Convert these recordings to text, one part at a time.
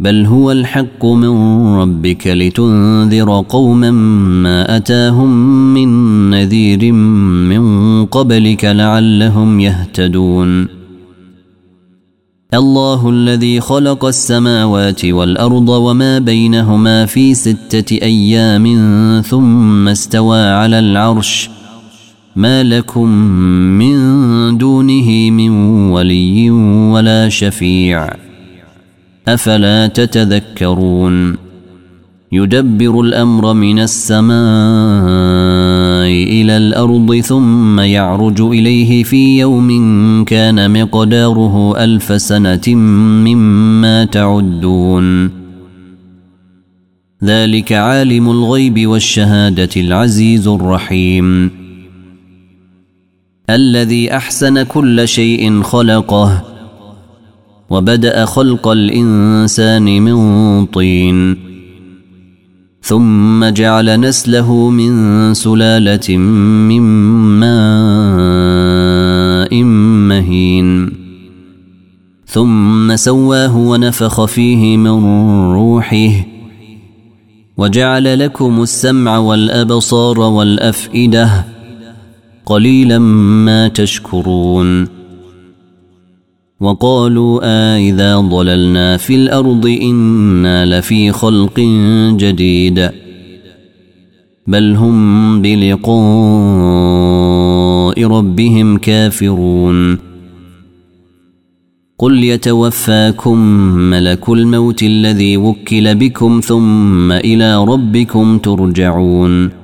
بل هو الحق من ربك لتنذر قوما ما أتاهم من نذير من قبلك لعلهم يهتدون. الله الذي خلق السماوات والأرض وما بينهما في ستة أيام ثم استوى على العرش. ما لكم من دونه من ولي ولا شفيع. أفلا تتذكرون؟ يدبر الأمر من السماء إلى الأرض ثم يعرج إليه في يوم كان مقداره ألف سنة مما تعدون. ذلك عالم الغيب والشهادة العزيز الرحيم. الذي أحسن كل شيء خلقه وبدأ خلق الإنسان من طين. ثم جعل نسله من سلالة من ماء مهين. ثم سواه ونفخ فيه من روحه. وجعل لكم السمع والأبصار والأفئدة. قليلا ما تشكرون. وقالوا آه إذا ضللنا في الأرض إنا لفي خلق جديد بل هم بلقاء ربهم كافرون قل يتوفاكم ملك الموت الذي وكل بكم ثم إلى ربكم ترجعون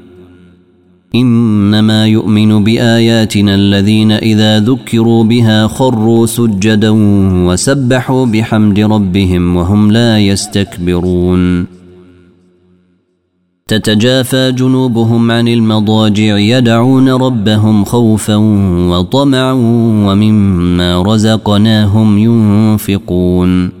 إنما يؤمن بآياتنا الذين إذا ذكروا بها خروا سجدا وسبحوا بحمد ربهم وهم لا يستكبرون. تتجافى جنوبهم عن المضاجع يدعون ربهم خوفا وطمعا ومما رزقناهم ينفقون.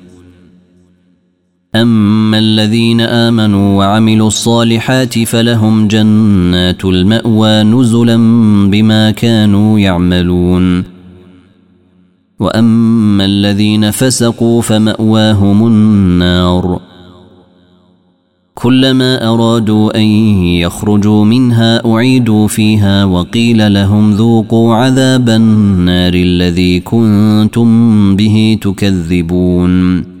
اما الذين امنوا وعملوا الصالحات فلهم جنات الماوى نزلا بما كانوا يعملون واما الذين فسقوا فماواهم النار كلما ارادوا ان يخرجوا منها اعيدوا فيها وقيل لهم ذوقوا عذاب النار الذي كنتم به تكذبون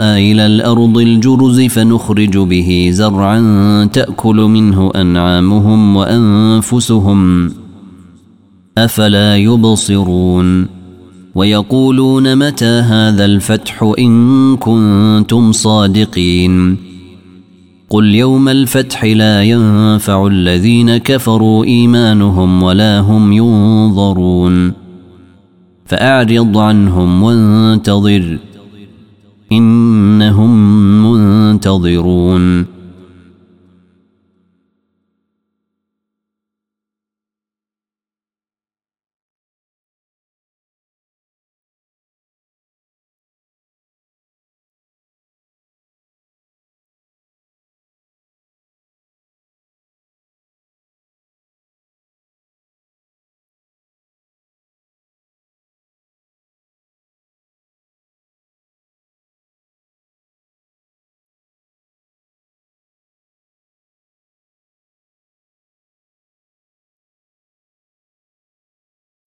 إلى الأرض الجرز فنخرج به زرعا تأكل منه أنعامهم وأنفسهم ۖ. أفلا يبصرون؟ ويقولون متى هذا الفتح إن كنتم صادقين؟ قل يوم الفتح لا ينفع الذين كفروا إيمانهم ولا هم ينظرون. فأعرض عنهم وانتظر. إنهم منتظرون.